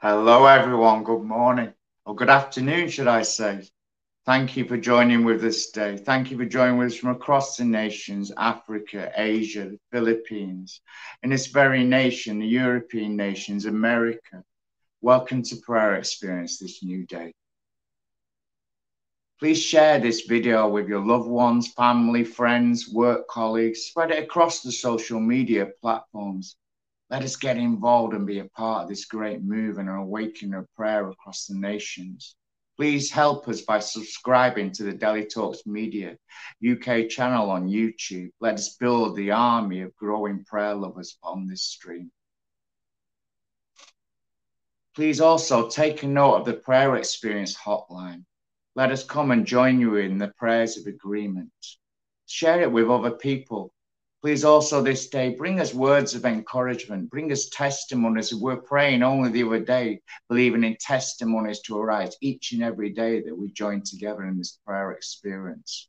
Hello, everyone. Good morning, or good afternoon, should I say. Thank you for joining with us today. Thank you for joining with us from across the nations Africa, Asia, the Philippines, in this very nation, the European nations, America. Welcome to Prayer Experience this new day. Please share this video with your loved ones, family, friends, work colleagues. Spread it across the social media platforms. Let us get involved and be a part of this great move and an awakening of prayer across the nations. Please help us by subscribing to the Daily Talks Media UK channel on YouTube. Let us build the army of growing prayer lovers on this stream. Please also take a note of the prayer experience hotline. Let us come and join you in the prayers of agreement. Share it with other people Please also this day bring us words of encouragement, bring us testimonies. We're praying only the other day, believing in testimonies to arise each and every day that we join together in this prayer experience.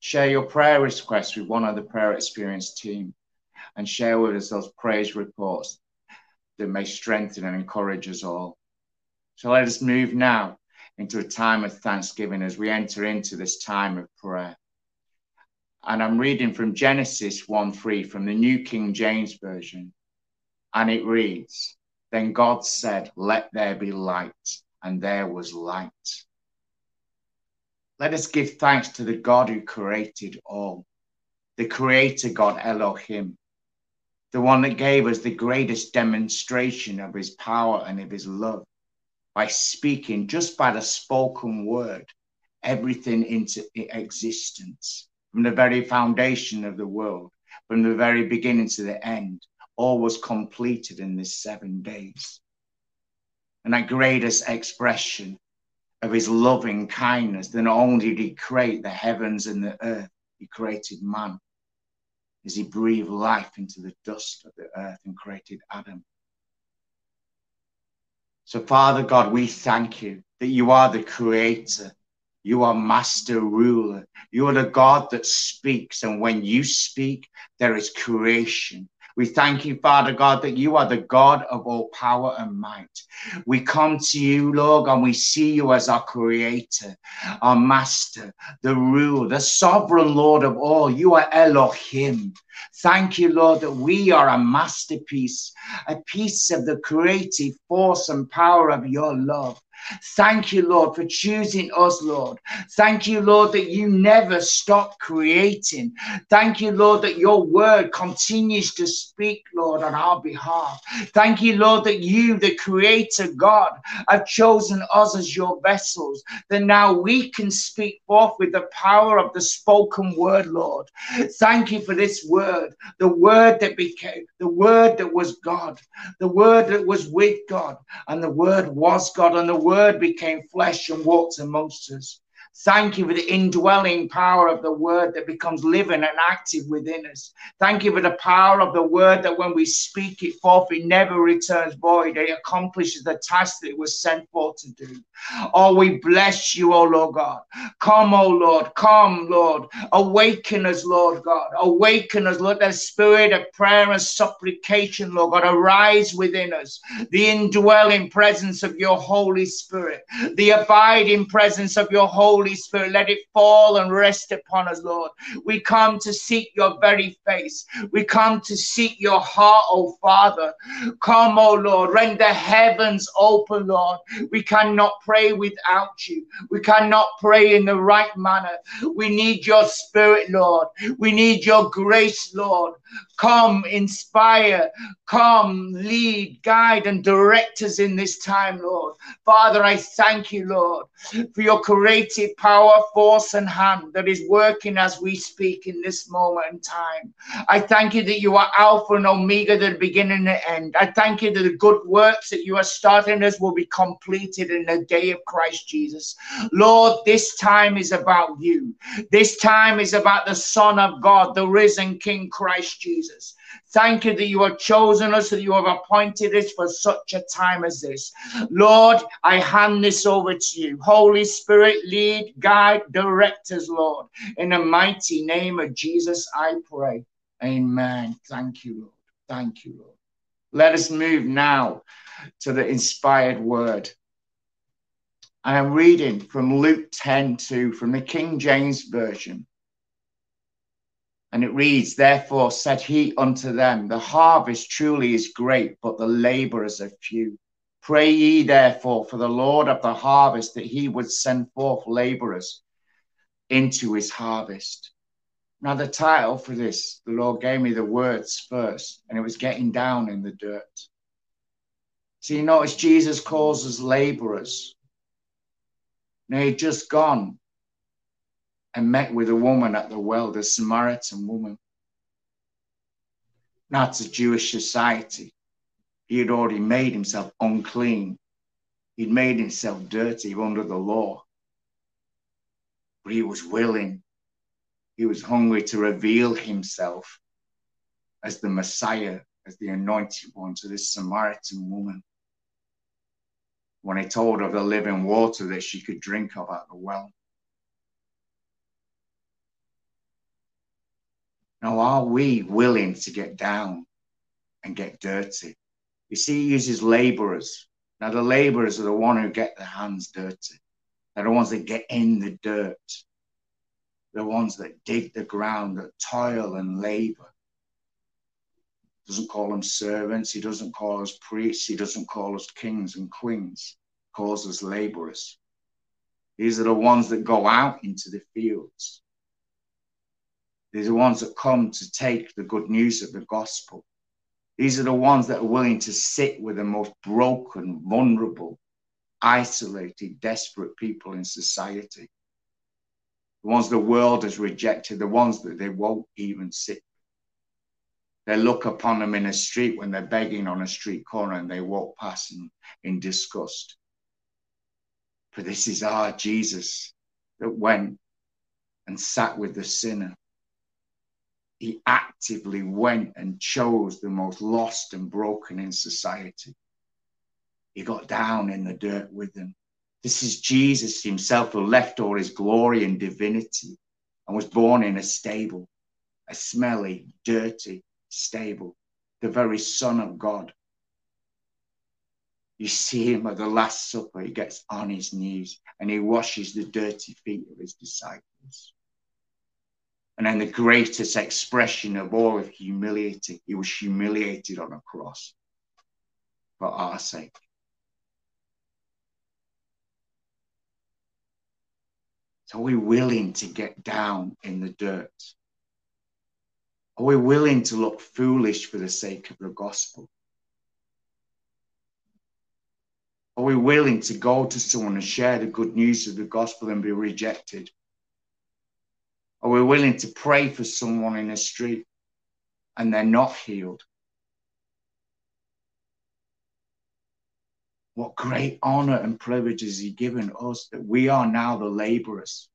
Share your prayer requests with one of the prayer experience team and share with us those praise reports that may strengthen and encourage us all. So let us move now into a time of thanksgiving as we enter into this time of prayer. And I'm reading from Genesis 1 3 from the New King James Version. And it reads Then God said, Let there be light. And there was light. Let us give thanks to the God who created all, the Creator God Elohim, the one that gave us the greatest demonstration of his power and of his love by speaking just by the spoken word everything into existence from the very foundation of the world, from the very beginning to the end, all was completed in this seven days. And that greatest expression of his loving kindness, not only did he create the heavens and the earth, he created man as he breathed life into the dust of the earth and created Adam. So, Father God, we thank you that you are the creator you are master ruler. You are the God that speaks. And when you speak, there is creation. We thank you, Father God, that you are the God of all power and might. We come to you, Lord, and we see you as our creator, our master, the ruler, the sovereign Lord of all. You are Elohim. Thank you, Lord, that we are a masterpiece, a piece of the creative force and power of your love. Thank you, Lord, for choosing us, Lord. Thank you, Lord, that you never stop creating. Thank you, Lord, that your word continues to speak, Lord, on our behalf. Thank you, Lord, that you, the creator God, have chosen us as your vessels, that now we can speak forth with the power of the spoken word, Lord. Thank you for this word, the word that became, the word that was God, the word that was with God, and the word was God, and the word word became flesh and walked amongst us. Thank you for the indwelling power of the word that becomes living and active within us. Thank you for the power of the word that when we speak it forth, it never returns void. It accomplishes the task that it was sent forth to do. Oh, we bless you, oh Lord God. Come, oh Lord, come, Lord. Awaken us, Lord God. Awaken us, Lord. The spirit of prayer and supplication, Lord God, arise within us. The indwelling presence of your Holy Spirit, the abiding presence of your Holy Holy Spirit, let it fall and rest upon us, Lord. We come to seek your very face. We come to seek your heart, oh Father. Come, oh Lord, rend the heavens open, Lord. We cannot pray without you. We cannot pray in the right manner. We need your spirit, Lord. We need your grace, Lord. Come, inspire, come, lead, guide, and direct us in this time, Lord. Father, I thank you, Lord, for your creative power, force, and hand that is working as we speak in this moment in time. I thank you that you are Alpha and Omega, the beginning and the end. I thank you that the good works that you are starting us will be completed in the day of Christ Jesus. Lord, this time is about you. This time is about the Son of God, the risen King Christ Jesus. Thank you that you have chosen us, that you have appointed us for such a time as this. Lord, I hand this over to you. Holy Spirit, lead, guide, direct us, Lord. In the mighty name of Jesus, I pray. Amen. Thank you, Lord. Thank you, Lord. Let us move now to the inspired word. I am reading from Luke 10 2 from the King James Version. And it reads, Therefore said he unto them, The harvest truly is great, but the laborers are few. Pray ye therefore for the Lord of the harvest that he would send forth laborers into his harvest. Now, the title for this, the Lord gave me the words first, and it was getting down in the dirt. So you notice Jesus calls us laborers. Now, he'd just gone and met with a woman at the well, the Samaritan woman. Not a Jewish society. He had already made himself unclean. He'd made himself dirty under the law. But he was willing. He was hungry to reveal himself as the Messiah, as the anointed one to this Samaritan woman. When he told her of the living water that she could drink of at the well. Now, are we willing to get down and get dirty? You see, he uses laborers. Now, the laborers are the one who get their hands dirty. They're the ones that get in the dirt. The ones that dig the ground, that toil and labor. He doesn't call them servants. He doesn't call us priests. He doesn't call us kings and queens. He calls us laborers. These are the ones that go out into the fields. These are the ones that come to take the good news of the gospel. These are the ones that are willing to sit with the most broken, vulnerable, isolated, desperate people in society. The ones the world has rejected, the ones that they won't even sit. They look upon them in a street when they're begging on a street corner and they walk past in, in disgust. For this is our Jesus that went and sat with the sinner he actively went and chose the most lost and broken in society. He got down in the dirt with them. This is Jesus himself who left all his glory and divinity and was born in a stable, a smelly, dirty stable, the very Son of God. You see him at the Last Supper, he gets on his knees and he washes the dirty feet of his disciples. And then the greatest expression of all of humility, he was humiliated on a cross for our sake. So are we willing to get down in the dirt? Are we willing to look foolish for the sake of the gospel? Are we willing to go to someone and share the good news of the gospel and be rejected? Are we willing to pray for someone in the street and they're not healed? What great honor and privilege has He given us that we are now the laborers.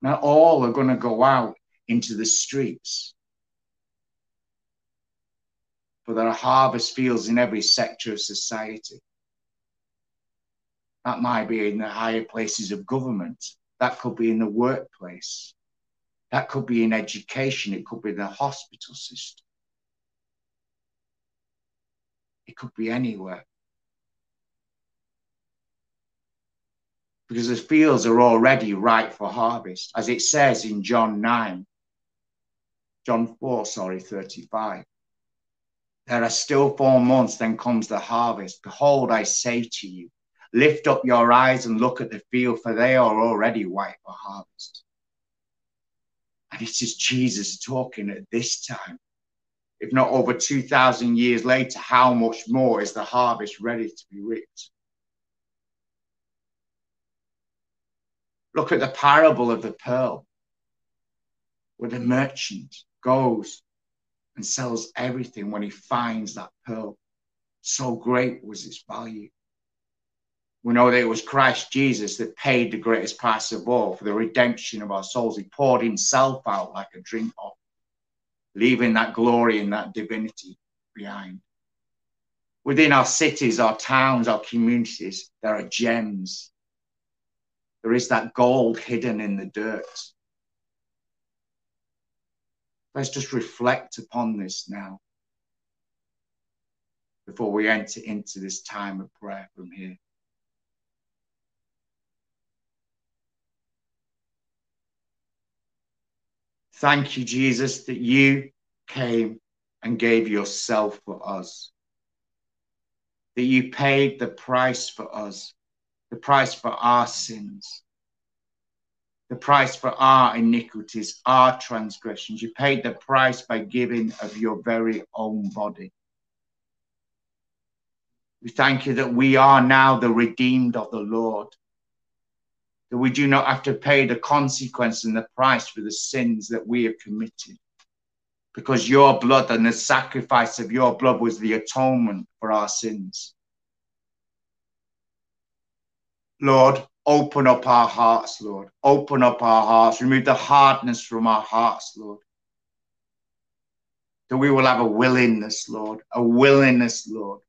Not all are going to go out into the streets, but there are harvest fields in every sector of society. That might be in the higher places of government. That could be in the workplace. That could be in education. It could be the hospital system. It could be anywhere. Because the fields are already ripe for harvest, as it says in John 9, John 4, sorry, 35. There are still four months, then comes the harvest. Behold, I say to you, Lift up your eyes and look at the field, for they are already white for harvest. And it is Jesus talking at this time. If not over 2,000 years later, how much more is the harvest ready to be reaped? Look at the parable of the pearl, where the merchant goes and sells everything when he finds that pearl. So great was its value. We know that it was Christ Jesus that paid the greatest price of all for the redemption of our souls. He poured himself out like a drink off, leaving that glory and that divinity behind. Within our cities, our towns, our communities, there are gems. There is that gold hidden in the dirt. Let's just reflect upon this now before we enter into this time of prayer from here. Thank you, Jesus, that you came and gave yourself for us. That you paid the price for us, the price for our sins, the price for our iniquities, our transgressions. You paid the price by giving of your very own body. We thank you that we are now the redeemed of the Lord that we do not have to pay the consequence and the price for the sins that we have committed. Because your blood and the sacrifice of your blood was the atonement for our sins. Lord, open up our hearts, Lord. Open up our hearts. Remove the hardness from our hearts, Lord. That we will have a willingness, Lord, a willingness, Lord,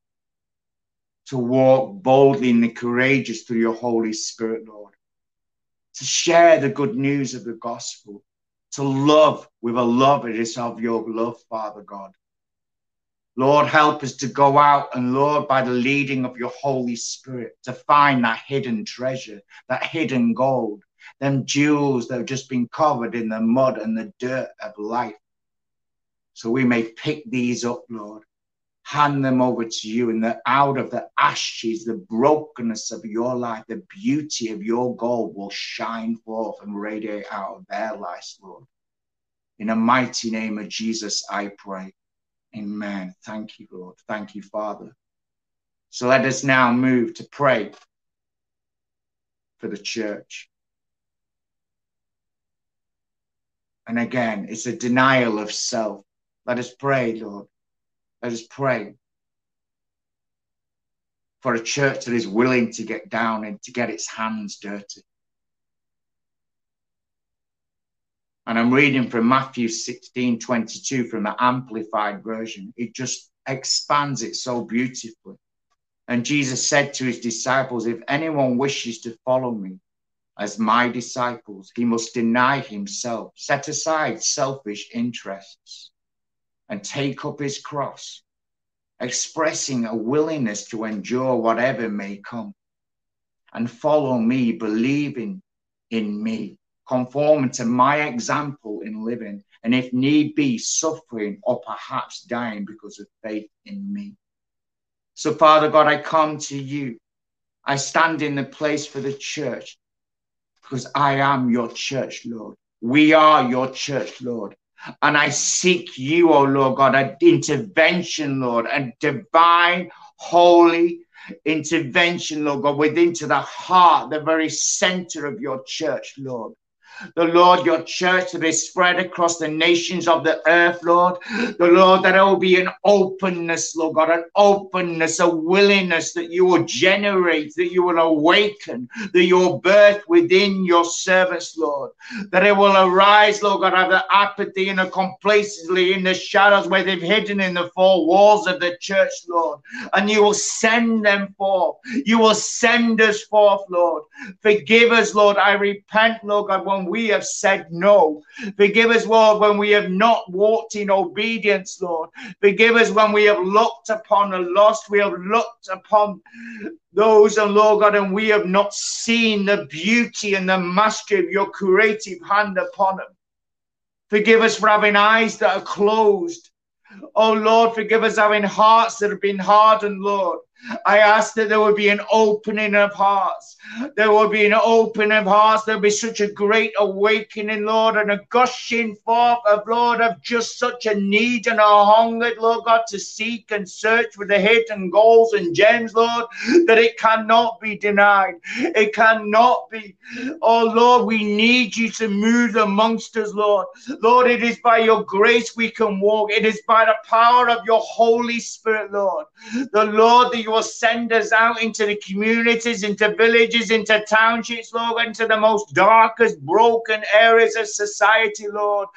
to walk boldly and courageous through your Holy Spirit, Lord to share the good news of the gospel, to love with a love that is of your love, Father God. Lord, help us to go out and, Lord, by the leading of your Holy Spirit, to find that hidden treasure, that hidden gold, them jewels that have just been covered in the mud and the dirt of life. So we may pick these up, Lord, hand them over to you, and that out of the ashes, the brokenness of your life, the beauty of your gold will shine forth and radiate out of their lives, Lord. In the mighty name of Jesus, I pray. Amen. Thank you, Lord. Thank you, Father. So let us now move to pray for the church. And again, it's a denial of self. Let us pray, Lord, let us pray for a church that is willing to get down and to get its hands dirty. And I'm reading from Matthew 16 22 from the Amplified Version. It just expands it so beautifully. And Jesus said to his disciples, If anyone wishes to follow me as my disciples, he must deny himself, set aside selfish interests, and take up his cross, expressing a willingness to endure whatever may come, and follow me, believing in me, conforming to my example in living, and if need be, suffering or perhaps dying because of faith in me. So, Father God, I come to you. I stand in the place for the church because I am your church, Lord. We are your church, Lord. And I seek you, oh Lord God, an intervention, Lord, a divine, holy intervention, Lord God, within to the heart, the very center of your church, Lord the Lord, your church that is spread across the nations of the earth, Lord. The Lord, that there will be an openness, Lord God, an openness, a willingness that you will generate, that you will awaken, that you will birth within your servants, Lord. That it will arise, Lord God, out of the apathy and the complacency in the shadows where they've hidden in the four walls of the church, Lord. And you will send them forth. You will send us forth, Lord. Forgive us, Lord. I repent, Lord God, we have said no. Forgive us, Lord, when we have not walked in obedience, Lord. Forgive us when we have looked upon the lost. We have looked upon those, and Lord God, and we have not seen the beauty and the mastery of your creative hand upon them. Forgive us for having eyes that are closed. Oh Lord, forgive us having hearts that have been hardened, Lord. I ask that there would be an opening of hearts. There will be an opening of hearts. There'll be such a great awakening, Lord, and a gushing forth of, Lord, of just such a need and a hunger, Lord God, to seek and search for the hidden goals and gems, Lord, that it cannot be denied. It cannot be. Oh, Lord, we need you to move amongst us, Lord. Lord, it is by your grace we can walk. It is by the power of your Holy Spirit, Lord. The Lord that you will send us out into the communities, into villages, into townships, Lord, into the most darkest, broken areas of society, Lord.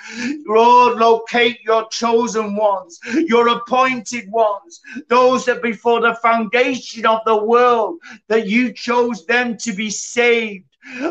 Lord, locate your chosen ones, your appointed ones, those that before the foundation of the world, that you chose them to be saved.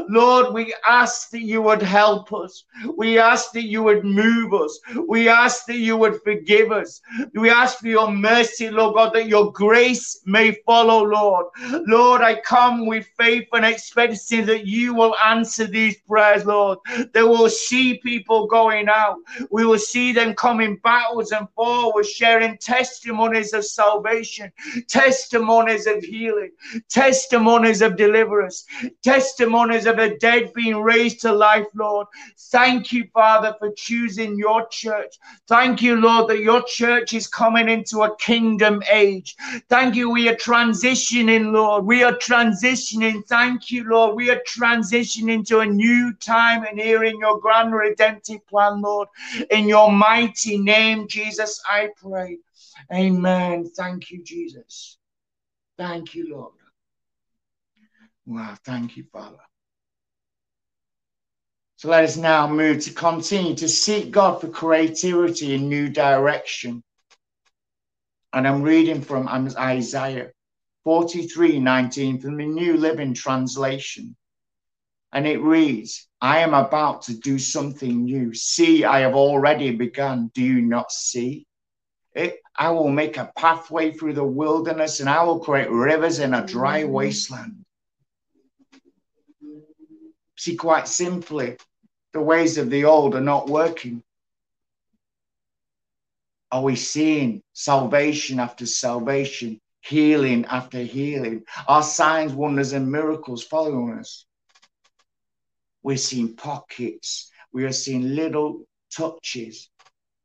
Lord, we ask that you would help us. We ask that you would move us. We ask that you would forgive us. We ask for your mercy, Lord God, that your grace may follow, Lord. Lord, I come with faith and expectancy that you will answer these prayers, Lord. That we'll see people going out. We will see them coming backwards and forwards, sharing testimonies of salvation, testimonies of healing, testimonies of deliverance, testimonies of the dead being raised to life, Lord. Thank you, Father, for choosing your church. Thank you, Lord, that your church is coming into a kingdom age. Thank you, we are transitioning, Lord. We are transitioning. Thank you, Lord. We are transitioning to a new time and here in your grand redemptive plan, Lord. In your mighty name, Jesus, I pray. Amen. Thank you, Jesus. Thank you, Lord. Wow. Thank you, Father. So let us now move to continue to seek God for creativity in new direction. And I'm reading from Isaiah 43 19 from the New Living Translation. And it reads, I am about to do something new. See, I have already begun. Do you not see? It, I will make a pathway through the wilderness and I will create rivers in a dry mm. wasteland. See, quite simply, the ways of the old are not working. Are we seeing salvation after salvation, healing after healing? Are signs, wonders, and miracles following us? We're seeing pockets, we are seeing little touches.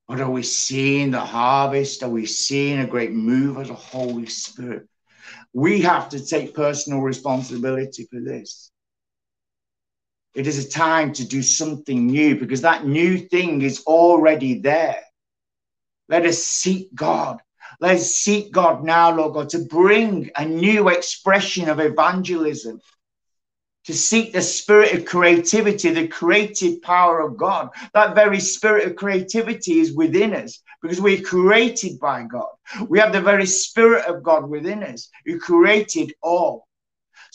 But are we seeing the harvest? Are we seeing a great move of the Holy Spirit? We have to take personal responsibility for this. It is a time to do something new because that new thing is already there. Let us seek God. Let us seek God now, Lord God, to bring a new expression of evangelism, to seek the spirit of creativity, the creative power of God. That very spirit of creativity is within us because we're created by God. We have the very spirit of God within us who created all.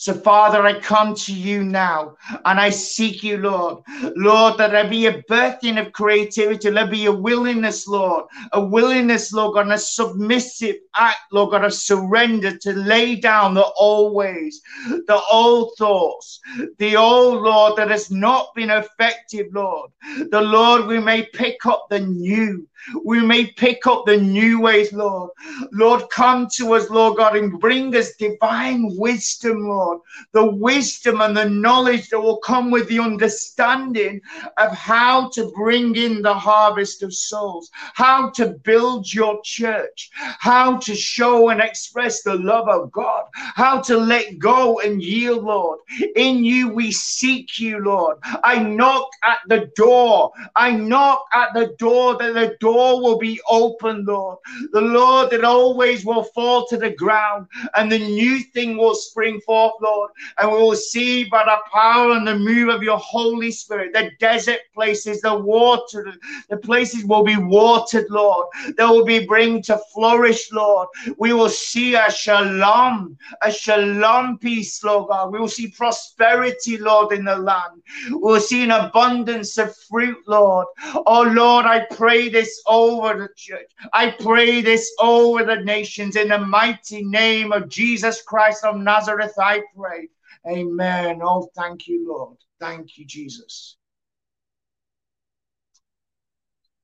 So, Father, I come to you now and I seek you, Lord. Lord, that there be a birthing of creativity. There be a willingness, Lord, a willingness, Lord and a submissive act, Lord God, of surrender to lay down the old ways, the old thoughts, the old, Lord, that has not been effective, Lord. The Lord, we may pick up the new. We may pick up the new ways, Lord. Lord, come to us, Lord God, and bring us divine wisdom, Lord. The wisdom and the knowledge that will come with the understanding of how to bring in the harvest of souls, how to build your church, how to show and express the love of God, how to let go and yield, Lord. In you we seek you, Lord. I knock at the door. I knock at the door that the door door will be open, Lord. The Lord that always will fall to the ground and the new thing will spring forth, Lord. And we will see by the power and the move of your Holy Spirit, the desert places, the water, the places will be watered, Lord. They will be bring to flourish, Lord. We will see a shalom, a shalom peace, Lord God. We will see prosperity, Lord, in the land. We will see an abundance of fruit, Lord. Oh, Lord, I pray this over the church. I pray this over the nations in the mighty name of Jesus Christ of Nazareth. I pray. Amen. Oh, thank you, Lord. Thank you, Jesus.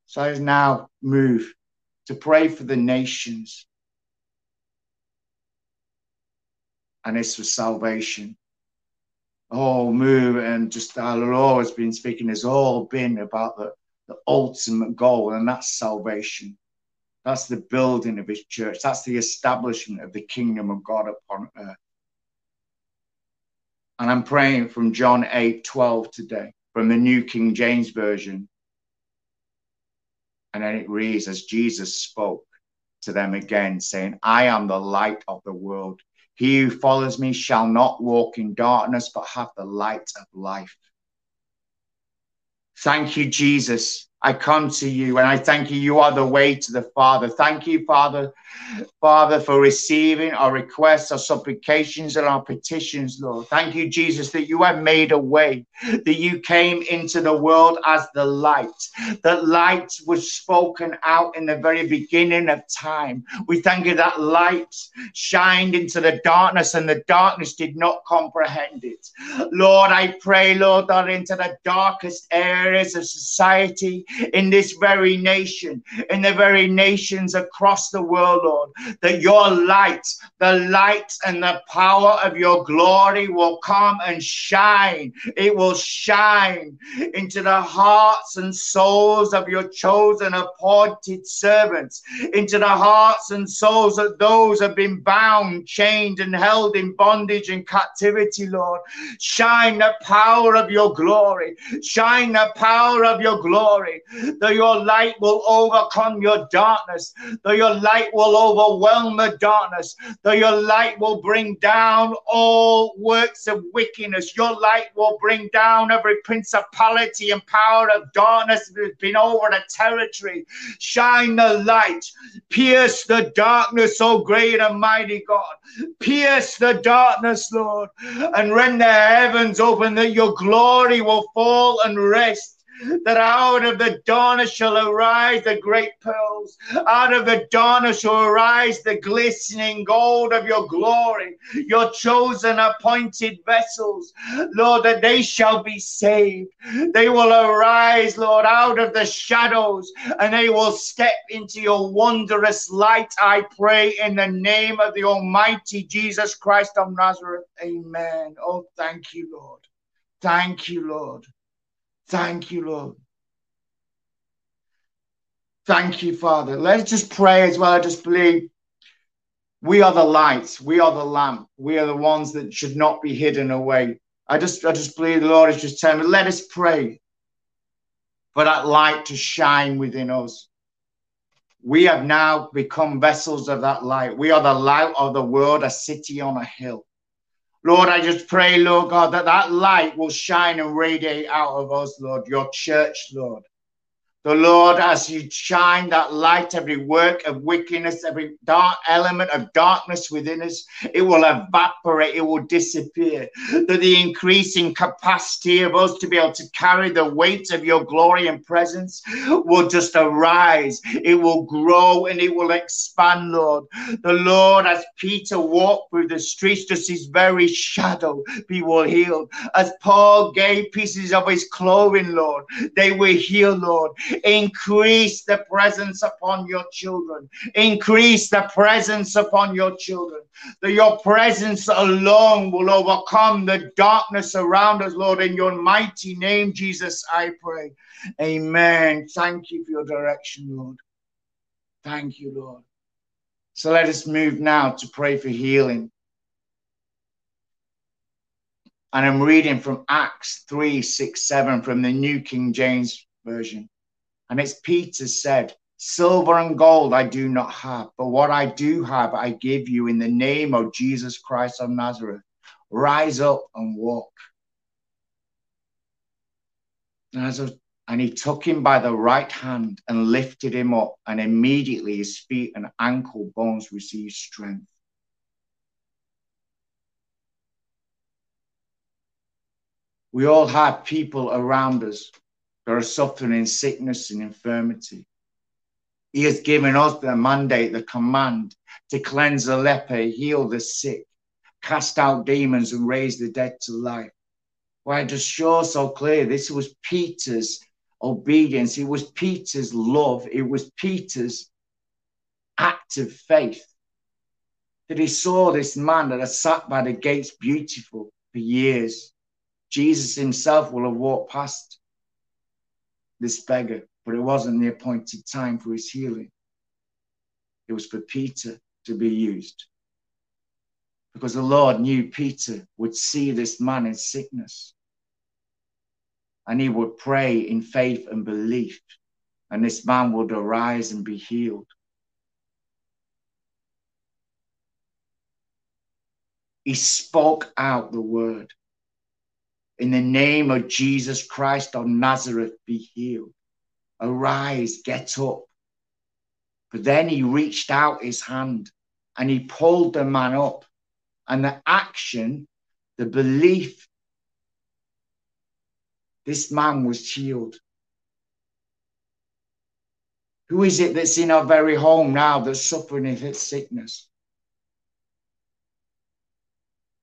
So I now move to pray for the nations. and it's for salvation. Oh, move and just our Lord has been speaking, has all been about the, the ultimate goal, and that's salvation. That's the building of his church. That's the establishment of the kingdom of God upon earth. And I'm praying from John 8 12 today, from the New King James Version. And then it reads as Jesus spoke to them again, saying, I am the light of the world. He who follows me shall not walk in darkness, but have the light of life. Thank you, Jesus, I come to you and I thank you. You are the way to the Father. Thank you, Father, Father, for receiving our requests, our supplications, and our petitions, Lord. Thank you, Jesus, that you have made a way, that you came into the world as the light. That light was spoken out in the very beginning of time. We thank you that light shined into the darkness and the darkness did not comprehend it. Lord, I pray, Lord, that into the darkest areas of society, in this very nation, in the very nations across the world, Lord, that your light, the light and the power of your glory will come and shine. It will shine into the hearts and souls of your chosen appointed servants, into the hearts and souls of those who have been bound, chained, and held in bondage and captivity, Lord. Shine the power of your glory. Shine the power of your glory that your light will overcome your darkness, that your light will overwhelm the darkness, that your light will bring down all works of wickedness. Your light will bring down every principality and power of darkness that has been over the territory. Shine the light, pierce the darkness, O great and mighty God. Pierce the darkness, Lord, and rend the heavens open that your glory will fall and rest that out of the darkness shall arise the great pearls. Out of the darkness shall arise the glistening gold of your glory, your chosen appointed vessels, Lord, that they shall be saved. They will arise, Lord, out of the shadows and they will step into your wondrous light. I pray in the name of the Almighty Jesus Christ of Nazareth. Amen. Oh, thank you, Lord. Thank you, Lord. Thank you, Lord. Thank you, Father. Let's just pray as well. I just believe we are the lights, we are the lamp, we are the ones that should not be hidden away. I just I just believe the Lord is just telling me, let us pray for that light to shine within us. We have now become vessels of that light. We are the light of the world, a city on a hill. Lord, I just pray, Lord God, that that light will shine and radiate out of us, Lord, your church, Lord. The Lord, as you shine that light, every work of wickedness, every dark element of darkness within us, it will evaporate, it will disappear. That the increasing capacity of us to be able to carry the weight of your glory and presence will just arise. It will grow and it will expand, Lord. The Lord, as Peter walked through the streets, just his very shadow be will healed. As Paul gave pieces of his clothing, Lord, they were healed, Lord Increase the presence upon your children. Increase the presence upon your children. That your presence alone will overcome the darkness around us, Lord. In your mighty name, Jesus, I pray. Amen. Thank you for your direction, Lord. Thank you, Lord. So let us move now to pray for healing. And I'm reading from Acts 3 6 7 from the New King James Version. And it's Peter said, Silver and gold I do not have, but what I do have I give you in the name of Jesus Christ of Nazareth. Rise up and walk. And, as a, and he took him by the right hand and lifted him up, and immediately his feet and ankle bones received strength. We all have people around us that are suffering in sickness and infirmity. He has given us the mandate, the command to cleanse the leper, heal the sick, cast out demons, and raise the dead to life. Why just show so clear this was Peter's obedience, it was Peter's love, it was Peter's act of faith that he saw this man that had sat by the gates beautiful for years. Jesus himself will have walked past this beggar, but it wasn't the appointed time for his healing. It was for Peter to be used. Because the Lord knew Peter would see this man in sickness and he would pray in faith and belief, and this man would arise and be healed. He spoke out the word. In the name of Jesus Christ of Nazareth, be healed. Arise, get up. But then he reached out his hand and he pulled the man up. And the action, the belief, this man was healed. Who is it that's in our very home now that's suffering in sickness?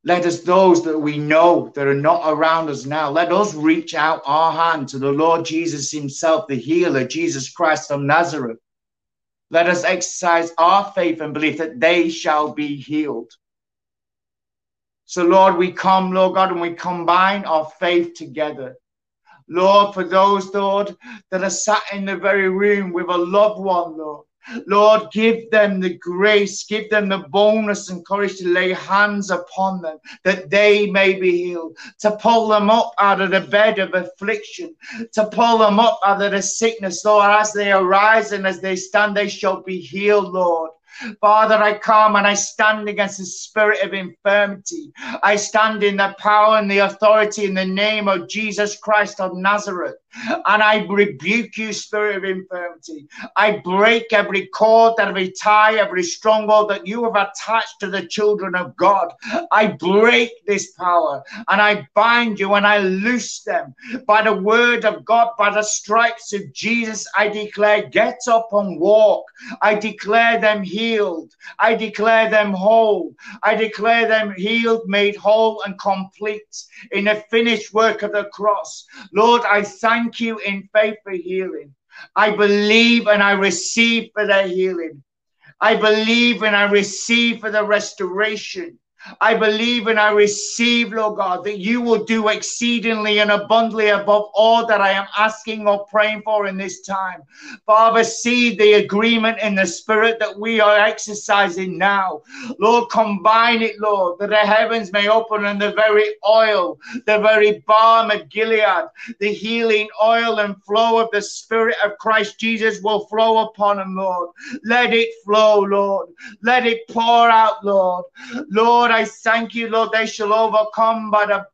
Let us, those that we know that are not around us now, let us reach out our hand to the Lord Jesus Himself, the healer, Jesus Christ of Nazareth. Let us exercise our faith and belief that they shall be healed. So, Lord, we come, Lord God, and we combine our faith together. Lord, for those, Lord, that are sat in the very room with a loved one, Lord. Lord, give them the grace, give them the boldness and courage to lay hands upon them that they may be healed, to pull them up out of the bed of affliction, to pull them up out of the sickness, Lord, as they arise and as they stand, they shall be healed, Lord. Father, I come and I stand against the spirit of infirmity. I stand in the power and the authority in the name of Jesus Christ of Nazareth. And I rebuke you, spirit of infirmity. I break every cord, every tie, every stronghold that you have attached to the children of God. I break this power and I bind you and I loose them by the word of God, by the stripes of Jesus. I declare, get up and walk. I declare them healed. I declare them whole. I declare them healed, made whole, and complete in the finished work of the cross. Lord, I thank thank you in faith for healing. I believe and I receive for their healing. I believe and I receive for the restoration. I believe and I receive, Lord God, that you will do exceedingly and abundantly above all that I am asking or praying for in this time. Father, see the agreement in the spirit that we are exercising now. Lord, combine it, Lord, that the heavens may open and the very oil, the very balm of Gilead, the healing oil and flow of the Spirit of Christ Jesus will flow upon them, Lord. Let it flow, Lord. Let it pour out, Lord. Lord, Lord, I thank you, Lord, they shall overcome by the,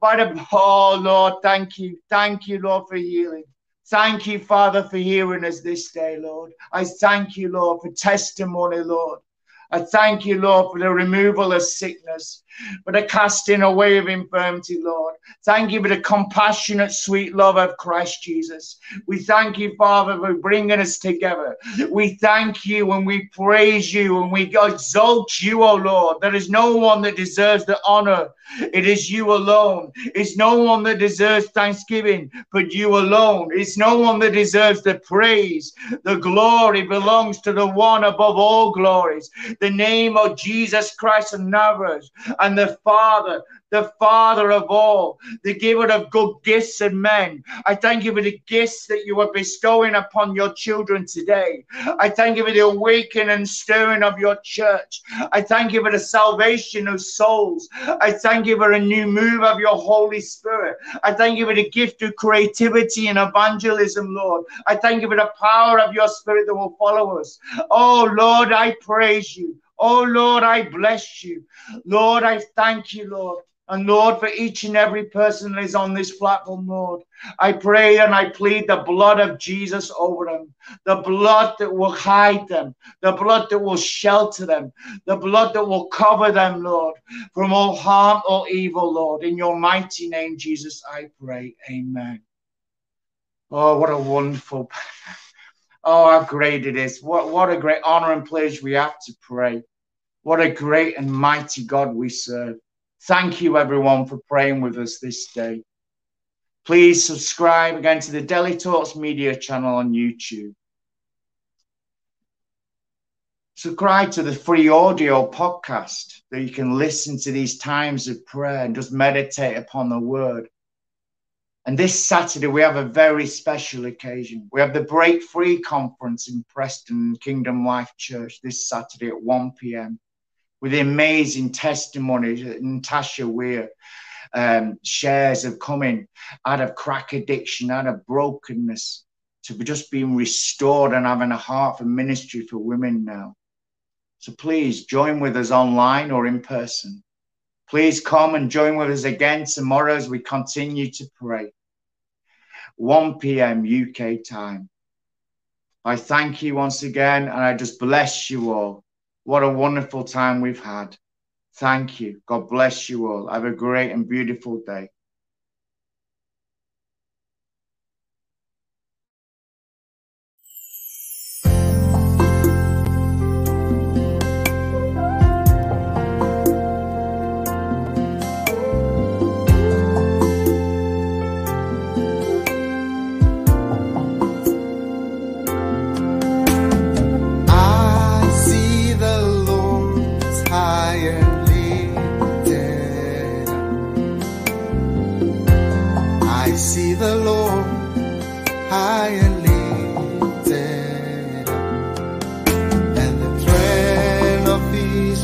by the, oh, Lord, thank you. Thank you, Lord, for healing. Thank you, Father, for hearing us this day, Lord. I thank you, Lord, for testimony, Lord. I thank you, Lord, for the removal of sickness, for the casting away of infirmity, Lord. Thank you for the compassionate, sweet love of Christ Jesus. We thank you, Father, for bringing us together. We thank you and we praise you and we exalt you, O Lord. There is no one that deserves the honor. It is you alone. It's no one that deserves thanksgiving, but you alone. It's no one that deserves the praise. The glory belongs to the one above all glories the name of Jesus Christ of Nazareth the Father the Father of all, the giver of good gifts and men. I thank you for the gifts that you are bestowing upon your children today. I thank you for the awakening and stirring of your church. I thank you for the salvation of souls. I thank you for a new move of your Holy Spirit. I thank you for the gift of creativity and evangelism, Lord. I thank you for the power of your Spirit that will follow us. Oh, Lord, I praise you. Oh, Lord, I bless you. Lord, I thank you, Lord. And Lord, for each and every person that is on this platform, Lord, I pray and I plead the blood of Jesus over them, the blood that will hide them, the blood that will shelter them, the blood that will cover them, Lord, from all harm or evil, Lord. In your mighty name, Jesus, I pray. Amen. Oh, what a wonderful. Oh, how great it is. What, what a great honor and pleasure we have to pray. What a great and mighty God we serve. Thank you, everyone, for praying with us this day. Please subscribe again to the Daily Talks Media channel on YouTube. Subscribe to the free audio podcast that you can listen to these times of prayer and just meditate upon the word. And this Saturday, we have a very special occasion. We have the Break Free Conference in Preston Kingdom Life Church this Saturday at 1 p.m. with the amazing testimonies that Natasha Weir um, shares of coming out of crack addiction, out of brokenness, to just being restored and having a heart for ministry for women now. So please join with us online or in person. Please come and join with us again tomorrow as we continue to pray. 1 p.m. UK time. I thank you once again and I just bless you all. What a wonderful time we've had. Thank you. God bless you all. Have a great and beautiful day.